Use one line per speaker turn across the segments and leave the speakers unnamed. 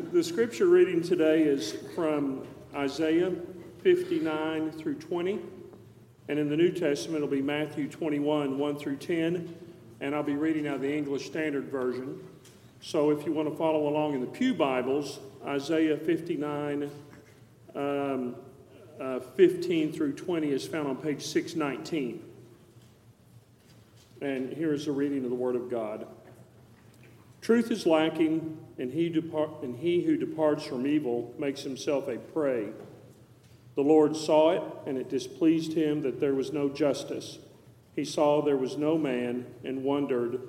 The, scripture reading today is from Isaiah 59 through 20. And in the New Testament, it'll be Matthew 21, 1 through 10. And I'll be reading out the English Standard Version. So if you want to follow along in the Pew Bibles, Isaiah 59, um, uh, 15 through 20 is found on page 619. And here is the reading of the Word of God. Truth is lacking, and he, depart, and he who departs from evil makes himself a prey. The Lord saw it, and it displeased him that there was no justice. He saw there was no man, and wondered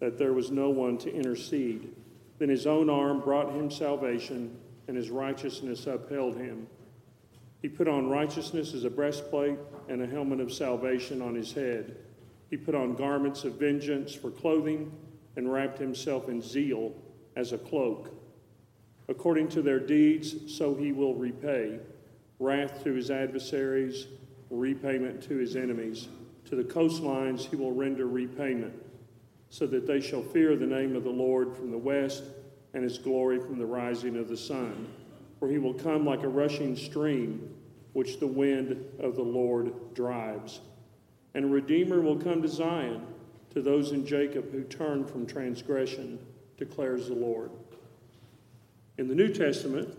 that there was no one to intercede. Then his own arm brought him salvation, and his righteousness upheld him. He put on righteousness as a breastplate, and a helmet of salvation on his head. He put on garments of vengeance for clothing, and wrapped himself in zeal as a cloak. According to their deeds, so he will repay wrath to his adversaries, repayment to his enemies. To the coastlines he will render repayment, so that they shall fear the name of the Lord from the west and his glory from the rising of the sun. For he will come like a rushing stream, which the wind of the Lord drives. And a Redeemer will come to Zion, to those in Jacob who turn from transgression, declares the Lord. In the New Testament,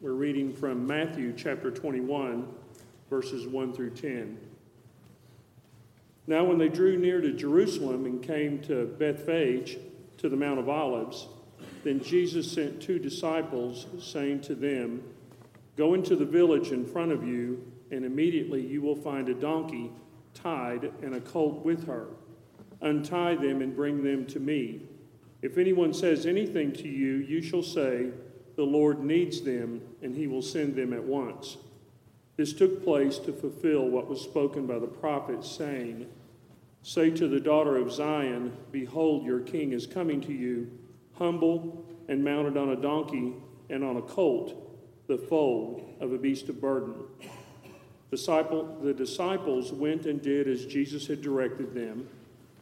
we're reading from Matthew chapter 21, verses 1 through 10. Now, when they drew near to Jerusalem and came to Bethphage, to the Mount of Olives, then Jesus sent two disciples, saying to them, Go into the village in front of you, and immediately you will find a donkey tied and a colt with her. Untie them and bring them to me. If anyone says anything to you, you shall say, the Lord needs them, and he will send them at once. This took place to fulfill what was spoken by the prophet, saying, Say to the daughter of Zion, Behold, your king is coming to you, humble and mounted on a donkey and on a colt, the foal of a beast of burden. Disciple, the disciples went and did as Jesus had directed them.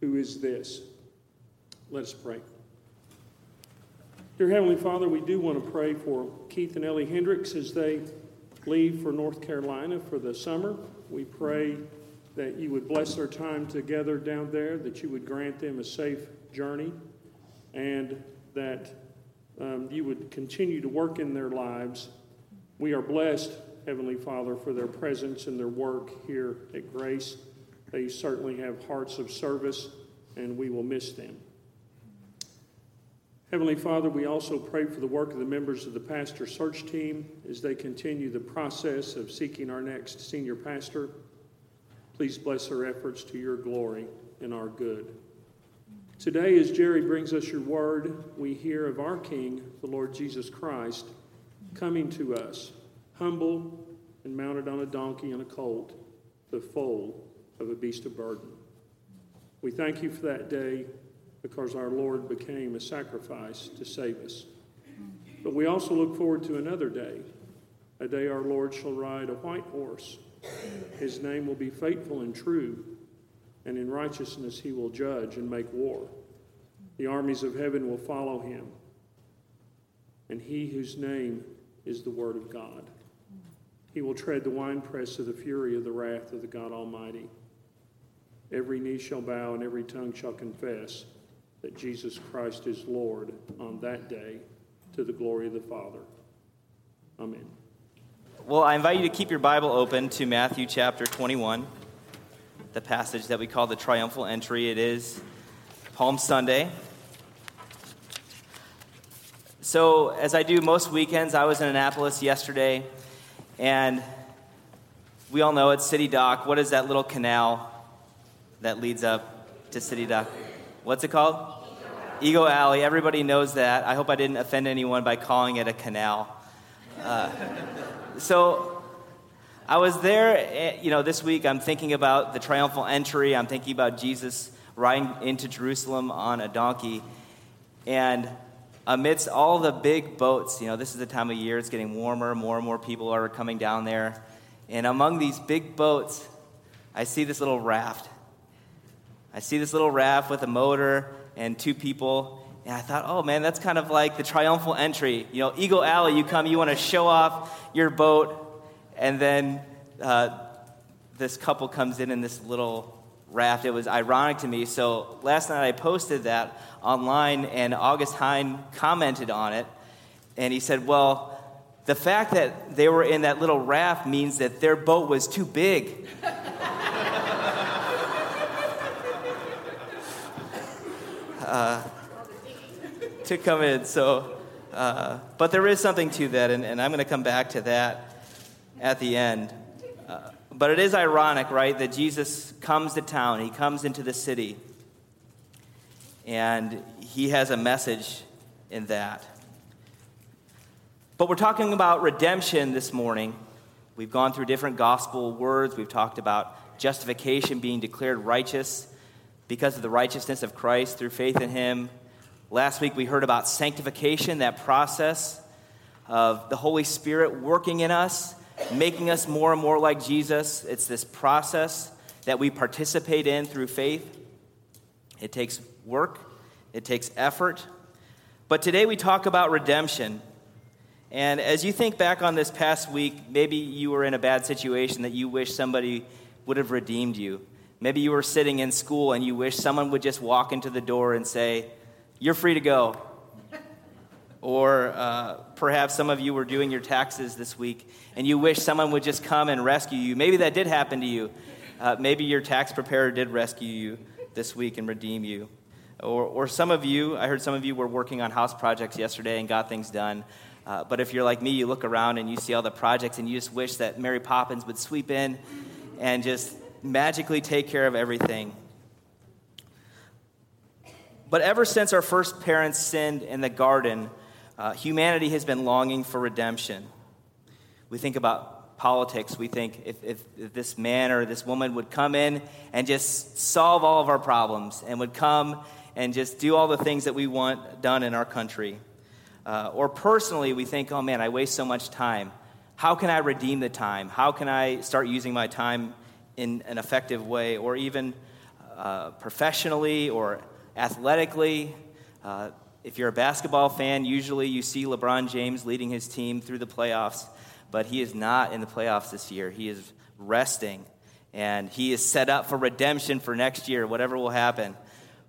Who is this? Let us pray. Dear Heavenly Father, we do want to pray for Keith and Ellie Hendricks as they leave for North Carolina for the summer. We pray that you would bless their time together down there, that you would grant them a safe journey, and that um, you would continue to work in their lives. We are blessed, Heavenly Father, for their presence and their work here at Grace. They certainly have hearts of service, and we will miss them. Heavenly Father, we also pray for the work of the members of the pastor search team as they continue the process of seeking our next senior pastor. Please bless their efforts to your glory and our good. Today, as Jerry brings us your word, we hear of our King, the Lord Jesus Christ, coming to us, humble and mounted on a donkey and a colt, the foal of a beast of burden. We thank you for that day because our Lord became a sacrifice to save us. But we also look forward to another day, a day our Lord shall ride a white horse. His name will be faithful and true, and in righteousness he will judge and make war. The armies of heaven will follow him, and he whose name is the Word of God. He will tread the winepress of the fury of the wrath of the God Almighty. Every knee shall bow and every tongue shall confess that Jesus Christ is Lord on that day to the glory of the Father. Amen.
Well, I invite you to keep your Bible open to Matthew chapter 21, the passage that we call the triumphal entry. It is Palm Sunday. So, as I do most weekends, I was in Annapolis yesterday, and we all know it's City Dock. What is that little canal that leads up to City Dock? What's it called? Ego Alley, everybody knows that. I hope I didn't offend anyone by calling it a canal. Uh, so I was there, eh, you know, this week. I'm thinking about the triumphal entry. I'm thinking about Jesus riding into Jerusalem on a donkey. And amidst all the big boats, you know, this is the time of year, it's getting warmer, more and more people are coming down there. And among these big boats, I see this little raft. I see this little raft with a motor and two people. And I thought, oh man, that's kind of like the triumphal entry. You know, Ego Alley, you come, you want to show off your boat, and then uh, this couple comes in in this little raft. It was ironic to me. So last night I posted that online, and August Hine commented on it, and he said, Well, the fact that they were in that little raft means that their boat was too big. uh, to come in. So, uh, but there is something to that, and, and I'm going to come back to that at the end. Uh, but it is ironic, right, that Jesus comes to town, he comes into the city, and he has a message in that. But we're talking about redemption this morning. We've gone through different gospel words. We've talked about justification, being declared righteous because of the righteousness of Christ through faith in him. Last week we heard about sanctification, that process of the Holy Spirit working in us, making us more and more like Jesus. It's this process that we participate in through faith. It takes work, it takes effort. But today we talk about redemption. And as you think back on this past week, maybe you were in a bad situation that you wish somebody would have redeemed you. Maybe you were sitting in school and you wish someone would just walk into the door and say, You're free to go. Or uh, perhaps some of you were doing your taxes this week and you wish someone would just come and rescue you. Maybe that did happen to you. Uh, maybe your tax preparer did rescue you this week and redeem you. Or, or some of you, I heard some of you were working on house projects yesterday and got things done. Uh, but if you're like me, you look around and you see all the projects and you just wish that Mary Poppins would sweep in and just magically take care of everything. But ever since our first parents sinned in the garden, uh, humanity has been longing for redemption. We think about politics. We think if, if, if, this man or this woman would come in and just solve all of our problems and would come and just do all the things that we want done in our country. Uh, or personally, we think, oh man, I waste so much time. How can I redeem the time? How can I start using my time in an effective way? Or even uh, professionally or athletically. Uh, if you're a basketball fan, usually you see LeBron James leading his team through the playoffs, but he is not in the playoffs this year. He is resting, and he is set up for redemption for next year, whatever will happen.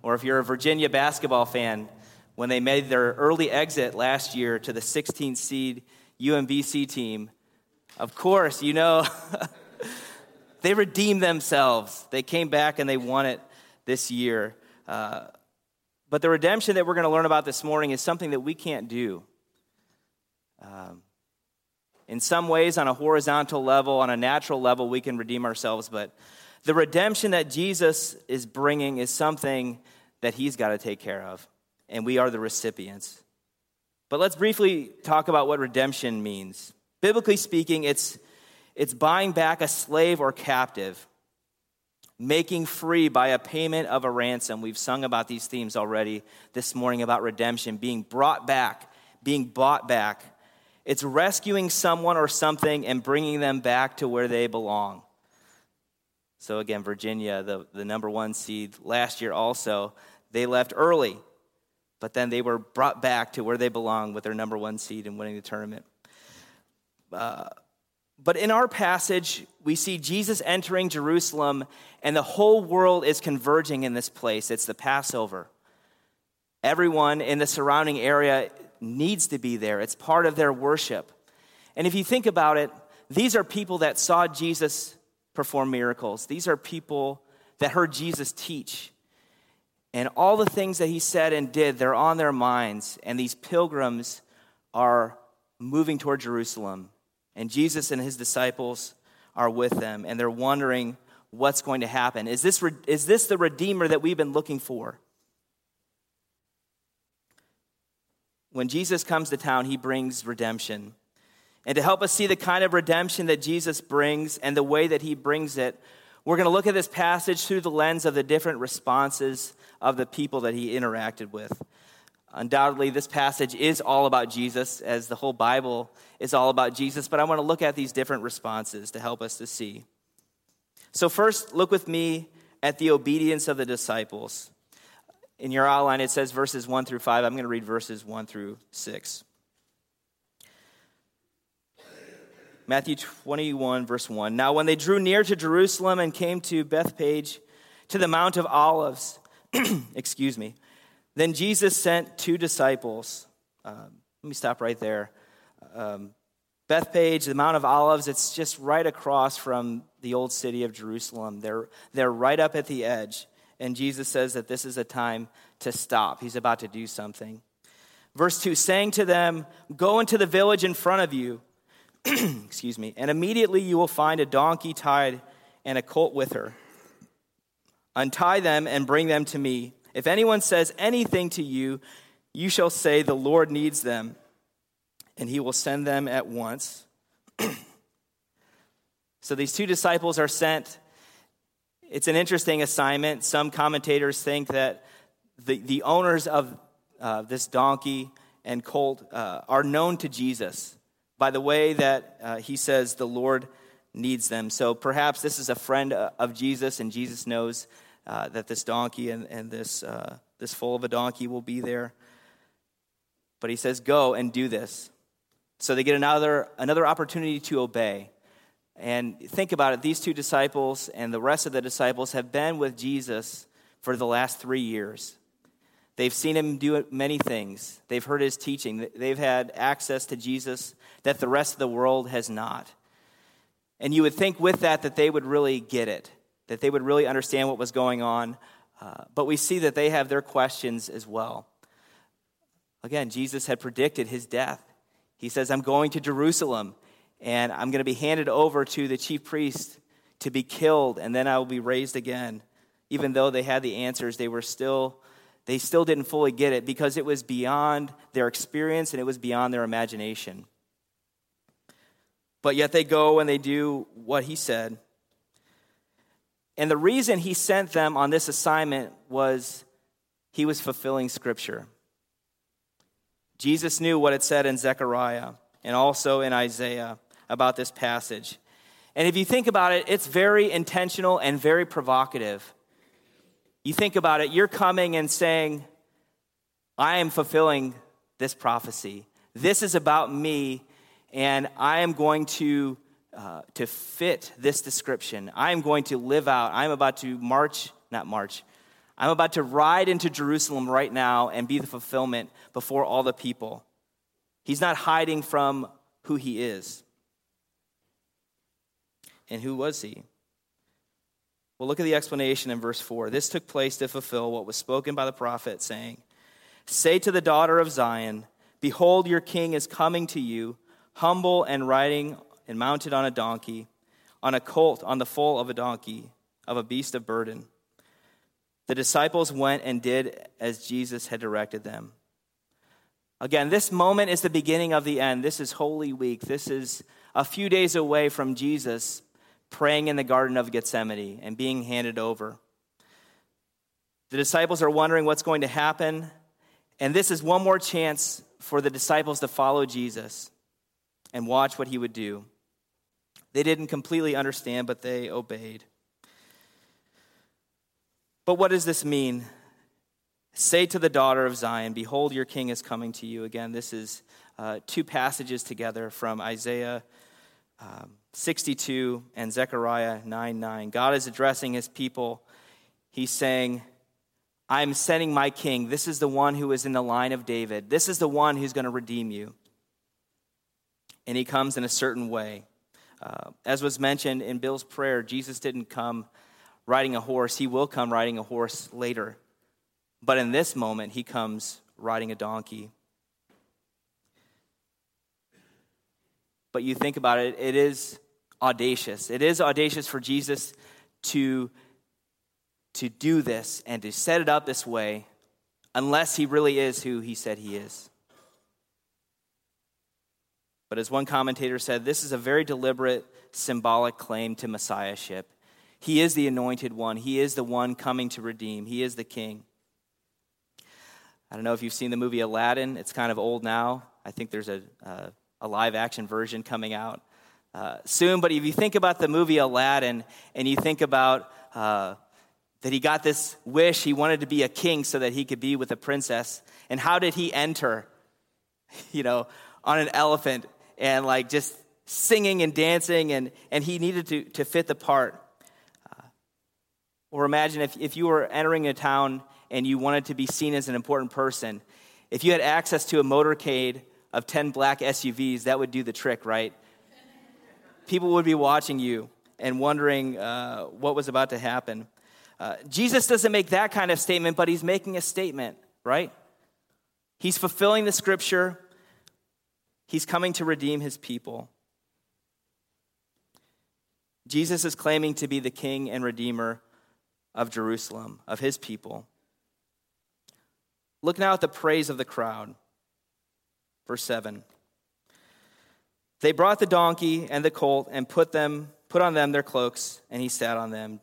Or if you're a Virginia basketball fan, when they made their early exit last year to the 16th seed UMBC team, of course, you know, they redeemed themselves. They came back and they won it this year. Uh, but the redemption that we're going to learn about this morning is something that we can't do. Um, in some ways, on a horizontal level, on a natural level, we can redeem ourselves, but the redemption that Jesus is bringing is something that he's got to take care of, and we are the recipients. But let's briefly talk about what redemption means. Biblically speaking, it's, it's buying back a slave or captive making free by a payment of a ransom. We've sung about these themes already this morning about redemption, being brought back, being bought back. It's rescuing someone or something and bringing them back to where they belong. So, again, Virginia, the, the number one seed last year also, they left early, but then they were brought back to where they belong with their number one seed and winning the tournament. Uh, but in our passage, we see Jesus entering Jerusalem, and the whole world is converging in this place. It's the Passover. Everyone in the surrounding area needs to be there, it's part of their worship. And if you think about it, these are people that saw Jesus perform miracles, these are people that heard Jesus teach. And all the things that he said and did, they're on their minds. And these pilgrims are moving toward Jerusalem. And Jesus and his disciples are with them, and they're wondering what's going to happen. Is this, is this the Redeemer that we've been looking for? when Jesus comes to town, he brings redemption. And to help us see the kind of redemption that Jesus brings and the way that he brings it, we're going to look at this passage through the lens of the different responses of the people that he interacted with. Undoubtedly, this passage is all about Jesus, as the whole Bible is all about Jesus, but I want to look at these different responses to help us to see. So, first, look with me at the obedience of the disciples. In your outline, it says verses 1 through 5. I'm going to read verses 1 through 6. Matthew 21, verse 1. Now, when they drew near to Jerusalem and came to Bethphage, to the Mount of Olives, excuse me, then Jesus sent two disciples. Um, let me stop right there. Um, Bethphage, the Mount of Olives, it's just right across from the old city of Jerusalem. They're, they're right up at the edge. And Jesus says that this is a time to stop. He's about to do something. Verse 2 saying to them, Go into the village in front of you excuse me, and immediately you will find a donkey tied and a colt with her. Untie them and bring them to me. If anyone says anything to you, you shall say, The Lord needs them, and he will send them at once. so these two disciples are sent. It's an interesting assignment. Some commentators think that the, the owners of uh, this donkey and colt uh, are known to Jesus by the way that uh, he says the Lord needs them. So perhaps this is a friend uh, of Jesus, and Jesus knows uh, that this donkey and, and this, uh, this foal of a donkey will be there. But he says, Go and do this. So they get another, another opportunity to obey. And think about it these two disciples and the rest of the disciples have been with Jesus for the last three years. They've seen him do many things. They've heard his teaching. They've had access to Jesus that the rest of the world has not. And you would think with that that they would really get it, that they would really understand what was going on. Uh, but we see that they have their questions as well. Again, Jesus had predicted his death. He says, I'm going to Jerusalem and I'm going to be handed over to the chief priest to be killed, and then I will be raised again. Even though they had the answers, they were still they still didn't fully get it because it was beyond their experience and it was beyond their imagination. But yet they go and they do what he said. And the reason he sent them on this assignment was he was fulfilling scripture. Jesus knew what it said in Zechariah and also in Isaiah about this passage. And if you think about it, it's very intentional and very provocative. You think about it, you're coming and saying, I am fulfilling this prophecy. This is about me, and I am going to, uh, to fit this description. I am going to live out. I'm about to march, not march, I'm about to ride into Jerusalem right now and be the fulfillment before all the people. He's not hiding from who he is. And who was he? Well, look at the explanation in verse 4. This took place to fulfill what was spoken by the prophet, saying, Say to the daughter of Zion, Behold, your king is coming to you, humble and riding and mounted on a donkey, on a colt, on the foal of a donkey, of a beast of burden. The disciples went and did as Jesus had directed them. Again, this moment is the beginning of the end. This is Holy Week. This is a few days away from Jesus praying in the Garden of Gethsemane and being handed over. The disciples are wondering what's going to happen, and this is one more chance for the disciples to follow Jesus and watch what he would do. They didn't completely understand, but they obeyed. But what does this mean? Say to the daughter of Zion, Behold, your king is coming to you. Again, this is uh, two passages together from Isaiah um, 62 and Zechariah 9 9. God is addressing his people. He's saying, I'm sending my king. This is the one who is in the line of David. This is the one who's going to redeem you. And he comes in a certain way. Uh, as was mentioned in Bill's prayer, Jesus didn't come riding a horse. He will come riding a horse later. But in this moment, he comes riding a donkey. but you think about it, it is audacious. It is audacious for Jesus to, to do this and to set it up this way unless he really is who he said he is. But as one commentator said, this is a very deliberate symbolic claim to messiahship. He is the anointed one, He is the one coming to redeem, He is the king. I don't know if you've seen the movie Aladdin, it's kind of old now. I think there's a, a, live action version coming out uh, soon. But if you think about the movie Aladdin and you think about uh, that he got this wish, he wanted to be a king so that he could be with a princess. And how did he enter? You know, on an elephant and like just singing and dancing, and, and he needed to, to fit the part. Uh, or imagine if, if you were entering a town and you wanted to be seen as an important person. If you had access to a motorcade of 10 black SUVs, that would do the trick, right? People would be watching you and wondering uh, what was about to happen. Uh, Jesus doesn't make that kind of statement, but he's making a statement, right? He's fulfilling the scripture, he's coming to redeem his people. Jesus is claiming to be the king and redeemer of Jerusalem, of his people. Look now at the praise of the crowd. Verse 7. They brought the donkey and the colt and put them put on them their cloaks, and he sat on them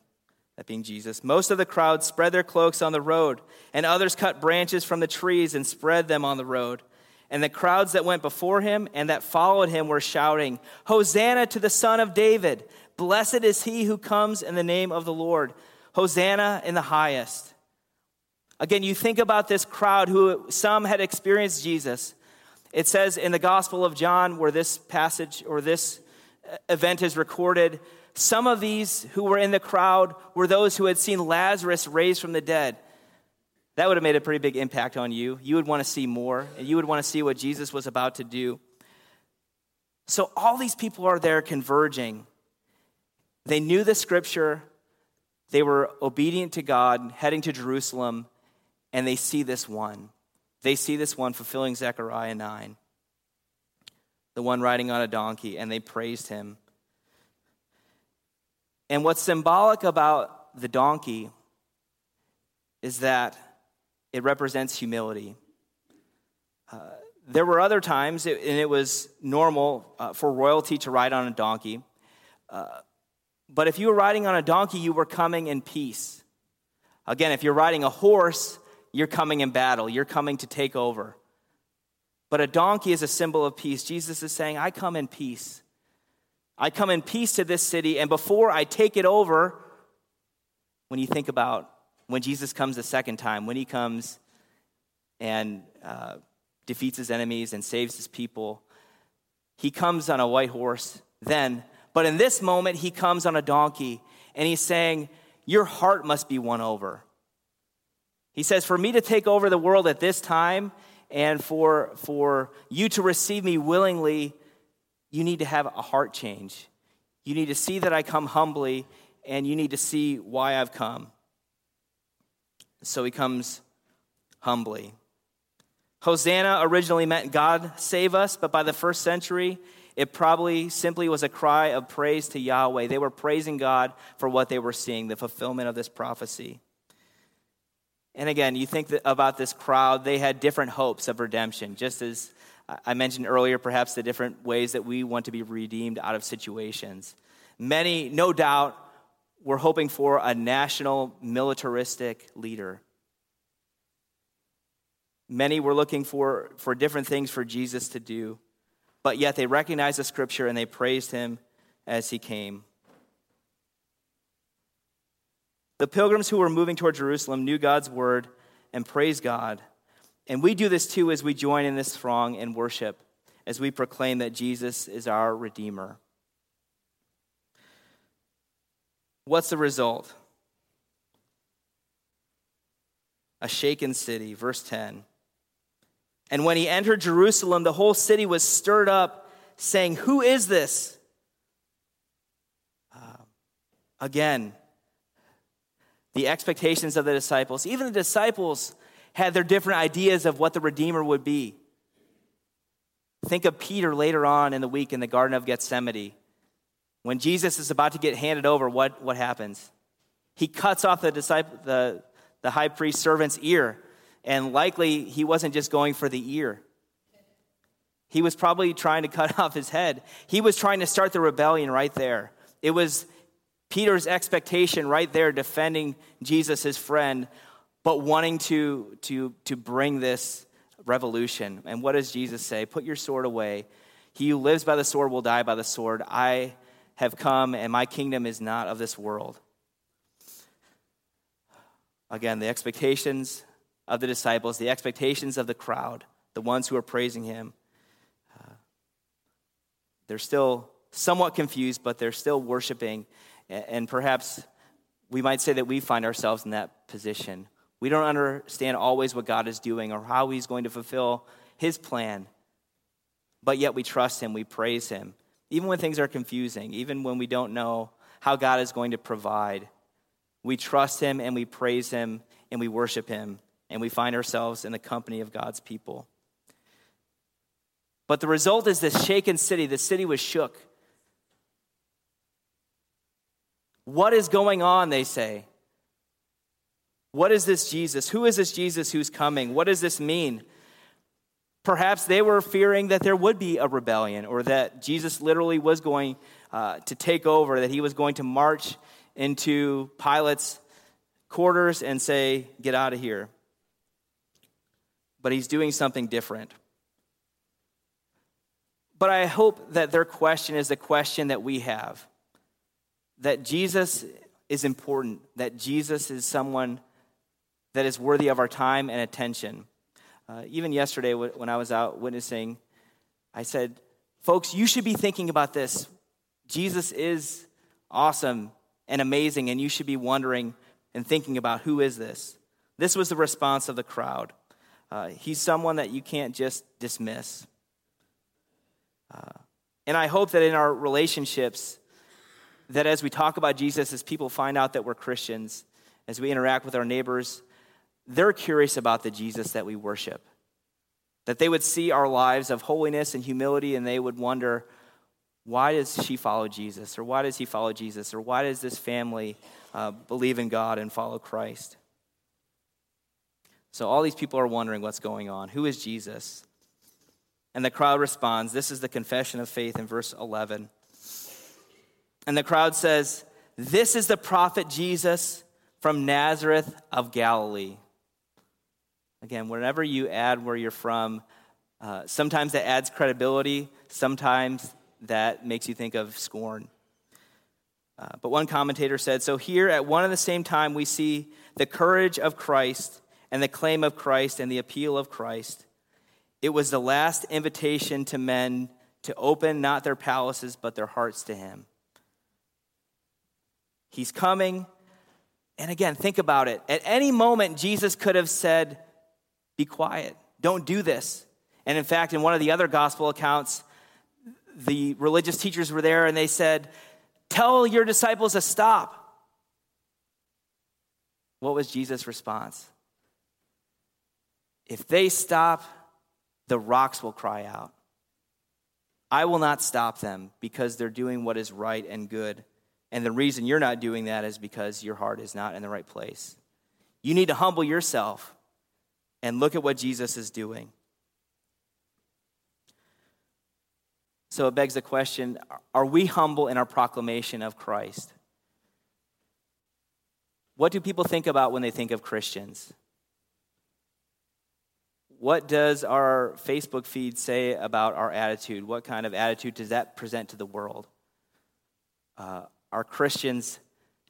that being Jesus. Most of the crowd spread their cloaks on the road, and others cut branches from the trees and spread them on the road. And the crowds that went before him and that followed him were shouting, Hosanna to the Son of David! Blessed is he who comes in the name of the Lord. Hosanna in the highest. Again, you think about this crowd who some had experienced Jesus. It says in the Gospel of John, where this passage or this uh, event is recorded, some of these who were in the crowd were those who had seen Lazarus raised from the dead. That would have made a pretty big impact on you. You would want to see more, and you would want to see what Jesus was about to do. So, all these people are there converging. They knew the scripture, they were obedient to God, heading to Jerusalem, and they see this one. They see this one fulfilling Zechariah 9, the one riding on a donkey, and they praised him. And what's symbolic about the donkey is that it represents humility. Uh, there were other times, and it was normal uh, for royalty to ride on a donkey. Uh, but if you were riding on a donkey, you were coming in peace. Again, if you're riding a horse, you're coming in battle, you're coming to take over. But a donkey is a symbol of peace. Jesus is saying, I come in peace. I come in peace to this city, and before I take it over, when you think about when Jesus comes the second time, when he comes and uh, defeats his enemies and saves his people, he comes on a white horse then. But in this moment, he comes on a donkey, and he's saying, Your heart must be won over. He says, For me to take over the world at this time, and for, for you to receive me willingly, you need to have a heart change. You need to see that I come humbly, and you need to see why I've come. So he comes humbly. Hosanna originally meant God save us, but by the first century, it probably simply was a cry of praise to Yahweh. They were praising God for what they were seeing, the fulfillment of this prophecy. And again, you think about this crowd, they had different hopes of redemption, just as I mentioned earlier, perhaps the different ways that we want to be redeemed out of situations. Many, no doubt, were hoping for a national militaristic leader. Many were looking for, for different things for Jesus to do, but yet they recognized the scripture and they praised him as he came. The pilgrims who were moving toward Jerusalem knew God's word and praised God and we do this too as we join in this throng and worship, as we proclaim that Jesus is our Redeemer. What's the result? A shaken city, verse 10. And when he entered Jerusalem, the whole city was stirred up, saying, Who is this? Uh, again, the expectations of the disciples, even the disciples had their different ideas of what the Redeemer would be. Think of Peter later on in the week in the Garden of Gethsemane. When Jesus is about to get handed over, what, what happens? He cuts off the, disciple, the, the high priest servant's ear, and likely he wasn't just going for the ear. He was probably trying to cut off his head. He was trying to start the rebellion right there. It was Peter's expectation right there, defending Jesus, his friend, but wanting to, to, to bring this revolution. And what does Jesus say? Put your sword away. He who lives by the sword will die by the sword. I have come, and my kingdom is not of this world. Again, the expectations of the disciples, the expectations of the crowd, the ones who are praising him, uh, they're still somewhat confused, but they're still worshiping. And perhaps we might say that we find ourselves in that position. We don't understand always what God is doing or how He's going to fulfill His plan, but yet we trust Him, we praise Him. Even when things are confusing, even when we don't know how God is going to provide, we trust Him and we praise Him and we worship Him, and we find ourselves in the company of God's people. But the result is this shaken city. The city was shook. What is going on, they say? What is this Jesus? Who is this Jesus who's coming? What does this mean? Perhaps they were fearing that there would be a rebellion or that Jesus literally was going uh, to take over, that he was going to march into Pilate's quarters and say, Get out of here. But he's doing something different. But I hope that their question is the question that we have that Jesus is important, that Jesus is someone that is worthy of our time and attention. Uh, even yesterday, when I was out witnessing, I said, Folks, you should be thinking about this. Jesus is awesome and amazing, and you should be wondering and thinking about who is this? This was the response of the crowd. Uh, he's someone that you can't just dismiss. Uh, and I hope that in our relationships, that as we talk about Jesus, as people find out that we're Christians, as we interact with our neighbors, they're curious about the Jesus that we worship. That they would see our lives of holiness and humility and they would wonder, why does she follow Jesus? Or why does he follow Jesus? Or why does this family uh, believe in God and follow Christ? So all these people are wondering what's going on. Who is Jesus? And the crowd responds. This is the confession of faith in verse 11. And the crowd says, This is the prophet Jesus from Nazareth of Galilee. Again, whenever you add where you're from, uh, sometimes that adds credibility, sometimes that makes you think of scorn. Uh, but one commentator said so here at one and the same time, we see the courage of Christ and the claim of Christ and the appeal of Christ. It was the last invitation to men to open not their palaces, but their hearts to Him. He's coming. And again, think about it. At any moment, Jesus could have said, Be quiet, don't do this. And in fact, in one of the other gospel accounts, the religious teachers were there and they said, Tell your disciples to stop. What was Jesus' response? If they stop, the rocks will cry out. I will not stop them because they're doing what is right and good. And the reason you're not doing that is because your heart is not in the right place. You need to humble yourself and look at what Jesus is doing. So it begs the question are we humble in our proclamation of Christ? What do people think about when they think of Christians? What does our Facebook feed say about our attitude? What kind of attitude does that present to the world? Uh, are Christians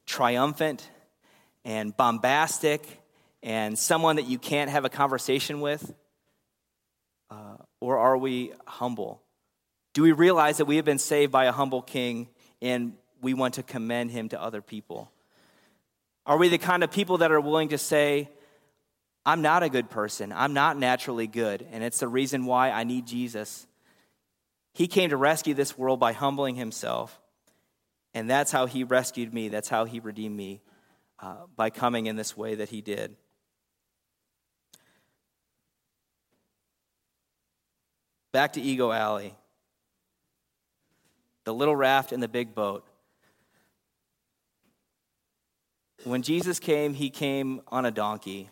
triumphant and bombastic and someone that you can't have a conversation with? Uh, or are we humble? Do we realize that we have been saved by a humble king and we want to commend him to other people? Are we the kind of people that are willing to say, I'm not a good person, I'm not naturally good, and it's the reason why I need Jesus? He came to rescue this world by humbling himself. And that's how he rescued me. That's how he redeemed me uh, by coming in this way that he did. Back to Ego Alley. The little raft and the big boat. When Jesus came, he came on a donkey.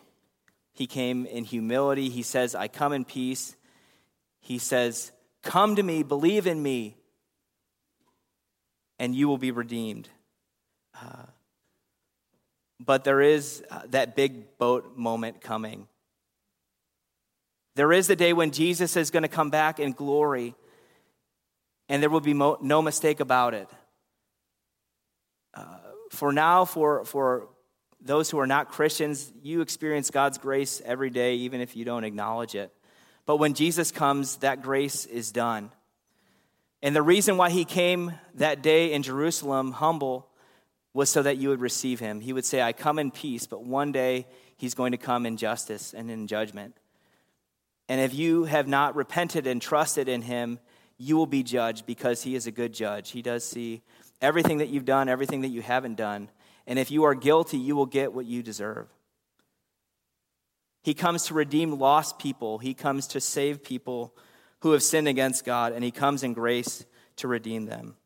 He came in humility. He says, I come in peace. He says, Come to me, believe in me, and you will be redeemed. Uh, but there is uh, that big boat moment coming. There is the day when Jesus is going to come back in glory, and there will be mo- no mistake about it. Uh, for now, for, for those who are not Christians, you experience God's grace every day, even if you don't acknowledge it. But when Jesus comes, that grace is done. And the reason why he came that day in Jerusalem humble was so that you would receive him. He would say, I come in peace, but one day he's going to come in justice and in judgment. And if you have not repented and trusted in him, you will be judged because he is a good judge. He does see everything that you've done, everything that you haven't done. And if you are guilty, you will get what you deserve. He comes to redeem lost people, He comes to save people who have sinned against God, and He comes in grace to redeem them.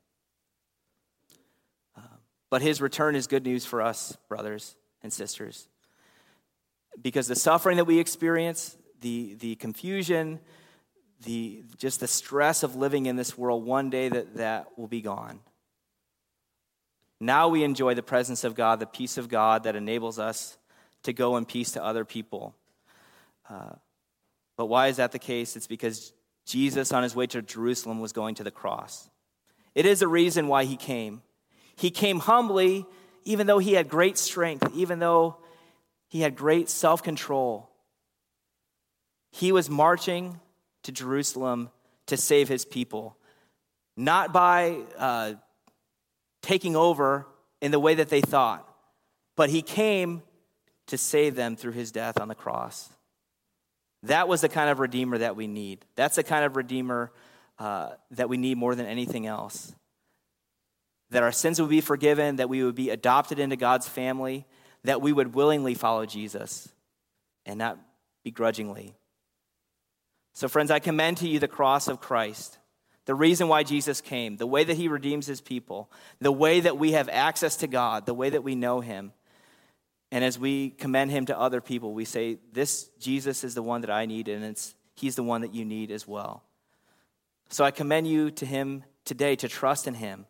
Uh, but His return is good news for us, brothers and sisters. Because the suffering that we experience, the, the confusion, the, just the stress of living in this world, one day that, that will be gone. Now we enjoy the presence of God, the peace of God that enables us to go in peace to other people. Uh, but why is that the case? It's because Jesus, on his way to Jerusalem, was going to the cross. It is a reason why he came. He came humbly, even though he had great strength, even though he had great self control. He was marching to Jerusalem to save his people, not by uh, taking over in the way that they thought, but he came to save them through his death on the cross. That was the kind of redeemer that we need. That's the kind of redeemer uh, that we need more than anything else. That our sins would be forgiven, that we would be adopted into God's family, that we would willingly follow Jesus and not begrudgingly. So, friends, I commend to you the cross of Christ the reason why Jesus came, the way that he redeems his people, the way that we have access to God, the way that we know him. And as we commend him to other people, we say, This Jesus is the one that I need, and it's, he's the one that you need as well. So I commend you to him today to trust in him,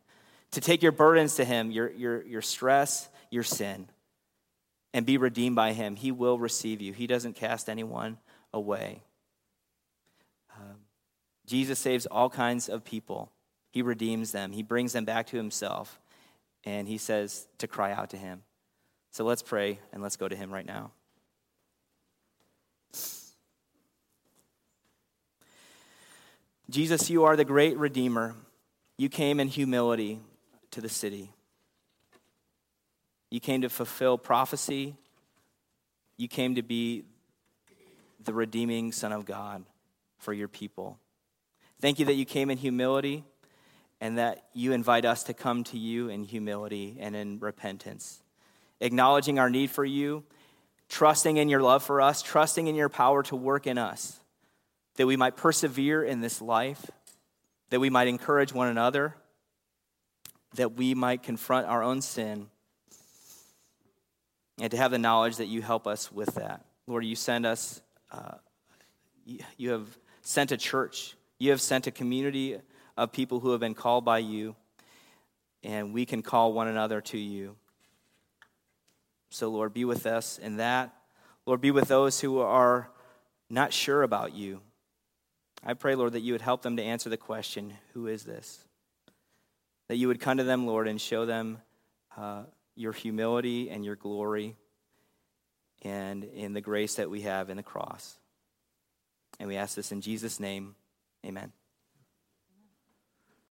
to take your burdens to him, your, your, your stress, your sin, and be redeemed by him. He will receive you, he doesn't cast anyone away. Jesus saves all kinds of people. He redeems them, He brings them back to Himself, and He says to cry out to Him. So let's pray and let's go to Him right now. Jesus, you are the great Redeemer. You came in humility to the city. You came to fulfill prophecy. You came to be the redeeming Son of God for your people. Thank you that you came in humility and that you invite us to come to you in humility and in repentance, acknowledging our need for you, trusting in your love for us, trusting in your power to work in us, that we might persevere in this life, that we might encourage one another, that we might confront our own sin, and to have the knowledge that you help us with that. Lord, you send us, uh, you have sent a church you have sent a community of people who have been called by you, and we can call one another to you. So, Lord, be with us in that. Lord, be with those who are not sure about you. I pray, Lord, that you would help them to answer the question who is this? That you would come to them, Lord, and show them uh, your humility and your glory and in the grace that we have in the cross. And we ask this in Jesus' name. Amen.